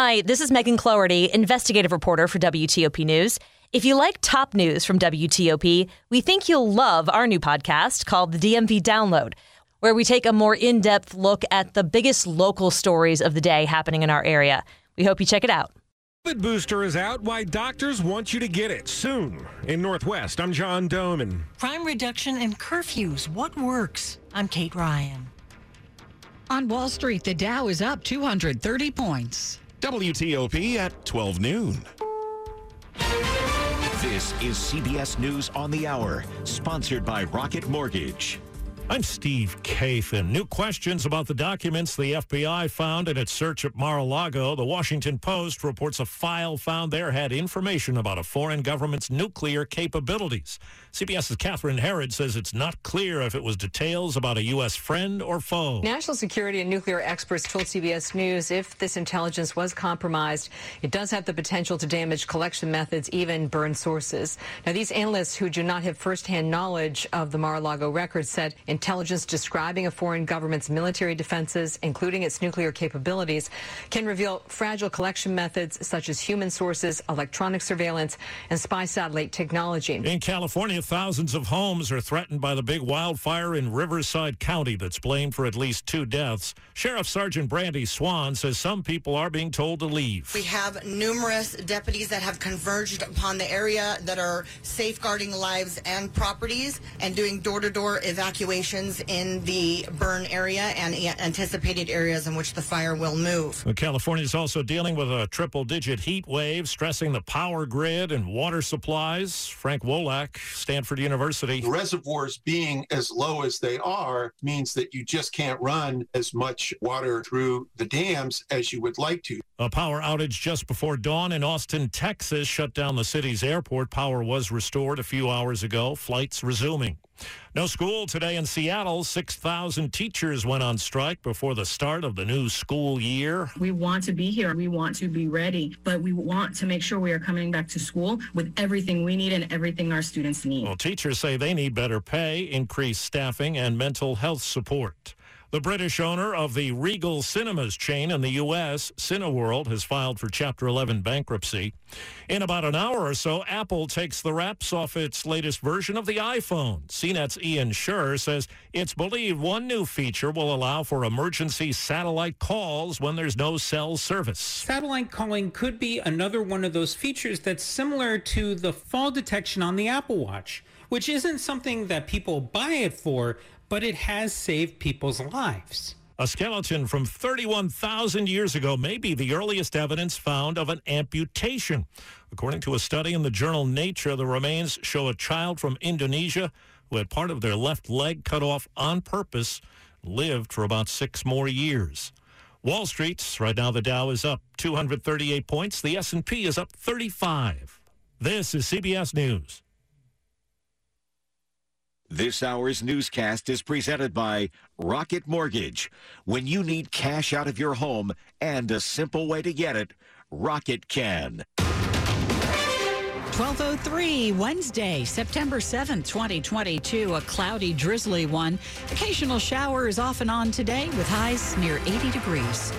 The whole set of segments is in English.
Hi, this is Megan Cloherty, investigative reporter for WTOP News. If you like top news from WTOP, we think you'll love our new podcast called the DMV Download, where we take a more in depth look at the biggest local stories of the day happening in our area. We hope you check it out. COVID booster is out. Why doctors want you to get it soon. In Northwest, I'm John Domen. Crime reduction and curfews. What works? I'm Kate Ryan. On Wall Street, the Dow is up 230 points. WTOP at 12 noon. This is CBS News on the Hour, sponsored by Rocket Mortgage. I'm Steve Kathan. New questions about the documents the FBI found in its search at Mar-a-Lago. The Washington Post reports a file found there had information about a foreign government's nuclear capabilities. CBS's Catherine Herridge says it's not clear if it was details about a U.S. friend or foe. National security and nuclear experts told CBS News if this intelligence was compromised, it does have the potential to damage collection methods, even burn sources. Now, these analysts who do not have firsthand knowledge of the Mar-a-Lago records said intelligence describing a foreign government's military defenses, including its nuclear capabilities, can reveal fragile collection methods such as human sources, electronic surveillance, and spy satellite technology. In California, thousands of homes are threatened by the big wildfire in Riverside County that's blamed for at least two deaths. Sheriff Sergeant Brandy Swan says some people are being told to leave. We have numerous deputies that have converged upon the area that are safeguarding lives and properties and doing door-to-door evacuation in the burn area and anticipated areas in which the fire will move. California is also dealing with a triple digit heat wave, stressing the power grid and water supplies. Frank Wolak, Stanford University. The reservoirs being as low as they are means that you just can't run as much water through the dams as you would like to. A power outage just before dawn in Austin, Texas shut down the city's airport. Power was restored a few hours ago. Flights resuming. No school today in Seattle. 6,000 teachers went on strike before the start of the new school year. We want to be here. We want to be ready, but we want to make sure we are coming back to school with everything we need and everything our students need. Well, teachers say they need better pay, increased staffing, and mental health support. The British owner of the Regal Cinemas chain in the U.S., Cineworld, has filed for Chapter 11 bankruptcy. In about an hour or so, Apple takes the wraps off its latest version of the iPhone. CNET's Ian Sherr says it's believed one new feature will allow for emergency satellite calls when there's no cell service. Satellite calling could be another one of those features that's similar to the fall detection on the Apple Watch, which isn't something that people buy it for, but it has saved people's lives. A skeleton from 31,000 years ago may be the earliest evidence found of an amputation. According to a study in the journal Nature, the remains show a child from Indonesia who had part of their left leg cut off on purpose, lived for about six more years. Wall Street's right now the Dow is up 238 points. The S&P is up 35. This is CBS News. This hour's newscast is presented by Rocket Mortgage. When you need cash out of your home and a simple way to get it, Rocket can. 1203 Wednesday, September 7th, 2022. A cloudy, drizzly one. Occasional showers off and on today with highs near 80 degrees.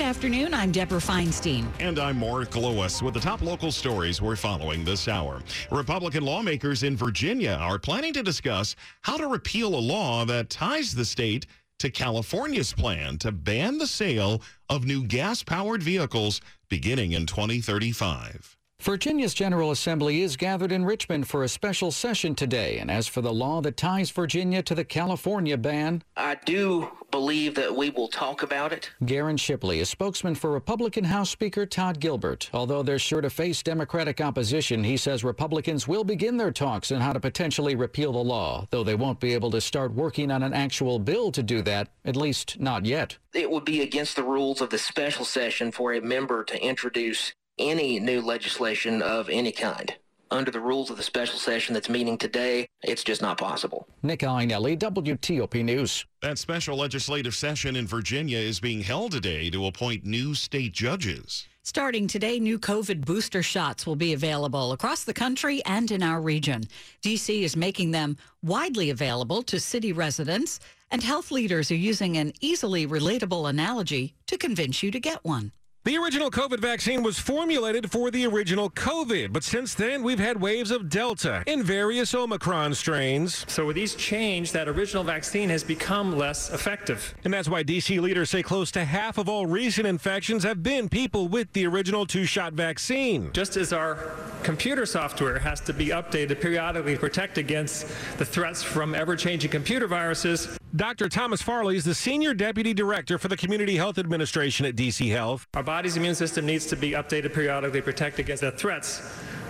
Good afternoon. I'm Deborah Feinstein. And I'm Mark Lewis with the top local stories we're following this hour. Republican lawmakers in Virginia are planning to discuss how to repeal a law that ties the state to California's plan to ban the sale of new gas powered vehicles beginning in 2035. Virginia's General Assembly is gathered in Richmond for a special session today. And as for the law that ties Virginia to the California ban, I do believe that we will talk about it. Garren Shipley, a spokesman for Republican House Speaker Todd Gilbert. Although they're sure to face Democratic opposition, he says Republicans will begin their talks on how to potentially repeal the law, though they won't be able to start working on an actual bill to do that, at least not yet. It would be against the rules of the special session for a member to introduce any new legislation of any kind. under the rules of the special session that's meeting today. It's just not possible. Nick Iannelli, WTOP News. That special legislative session in Virginia is being held today to appoint new state judges. Starting today, new COVID booster shots will be available across the country and in our region. DC is making them widely available to city residents, and health leaders are using an easily relatable analogy to convince you to get one. The original COVID vaccine was formulated for the original COVID, but since then we've had waves of Delta and various Omicron strains. So with each change, that original vaccine has become less effective. And that's why DC leaders say close to half of all recent infections have been people with the original two-shot vaccine. Just as our computer software has to be updated periodically to protect against the threats from ever-changing computer viruses, Dr. Thomas Farley is the Senior Deputy Director for the Community Health Administration at DC Health. Our body's immune system needs to be updated periodically to protect against the threats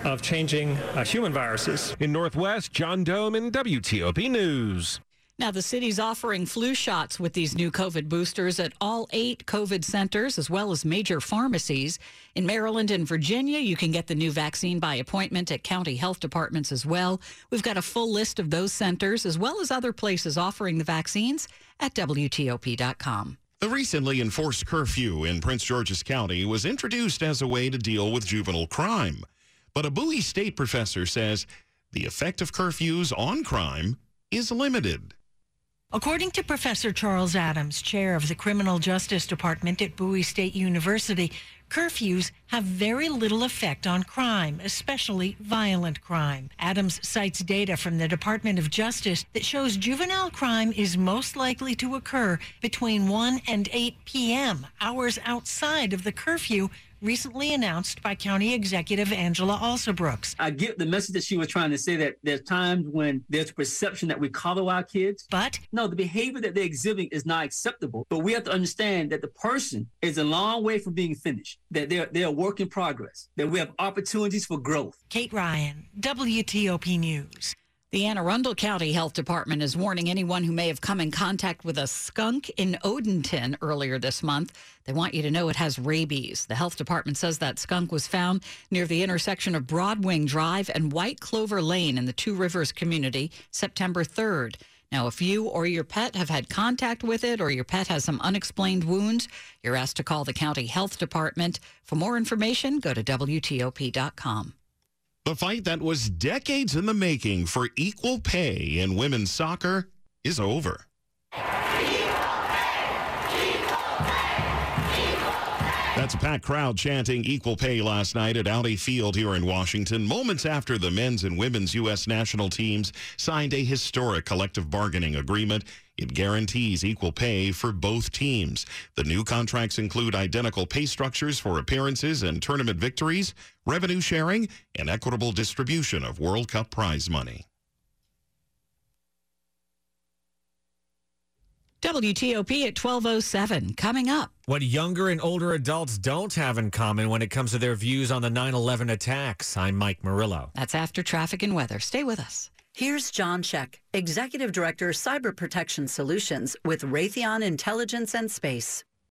of changing uh, human viruses. In Northwest, John Domen WTOP News. Now, the city's offering flu shots with these new COVID boosters at all eight COVID centers, as well as major pharmacies. In Maryland and Virginia, you can get the new vaccine by appointment at county health departments as well. We've got a full list of those centers, as well as other places offering the vaccines at WTOP.com. The recently enforced curfew in Prince George's County was introduced as a way to deal with juvenile crime. But a Bowie State professor says the effect of curfews on crime is limited. According to Professor Charles Adams, chair of the Criminal Justice Department at Bowie State University, curfews have very little effect on crime, especially violent crime. Adams cites data from the Department of Justice that shows juvenile crime is most likely to occur between 1 and 8 p.m., hours outside of the curfew recently announced by County Executive Angela Alsobrooks. I get the message that she was trying to say that there's times when there's a perception that we coddle our kids. But no, the behavior that they're exhibiting is not acceptable. But we have to understand that the person is a long way from being finished, that they're they're a work in progress, that we have opportunities for growth. Kate Ryan, WTOP News. The Anne Arundel County Health Department is warning anyone who may have come in contact with a skunk in Odenton earlier this month. They want you to know it has rabies. The health department says that skunk was found near the intersection of Broadwing Drive and White Clover Lane in the Two Rivers community September 3rd. Now, if you or your pet have had contact with it or your pet has some unexplained wounds, you're asked to call the county health department. For more information, go to WTOP.com. The fight that was decades in the making for equal pay in women's soccer is over. That's a packed crowd chanting equal pay last night at Audi Field here in Washington, moments after the men's and women's U.S. national teams signed a historic collective bargaining agreement. It guarantees equal pay for both teams. The new contracts include identical pay structures for appearances and tournament victories, revenue sharing, and equitable distribution of World Cup prize money. WTOP at 1207 coming up. What younger and older adults don't have in common when it comes to their views on the 9 11 attacks. I'm Mike Murillo. That's after traffic and weather. Stay with us. Here's John Sheck, Executive Director, Cyber Protection Solutions with Raytheon Intelligence and Space.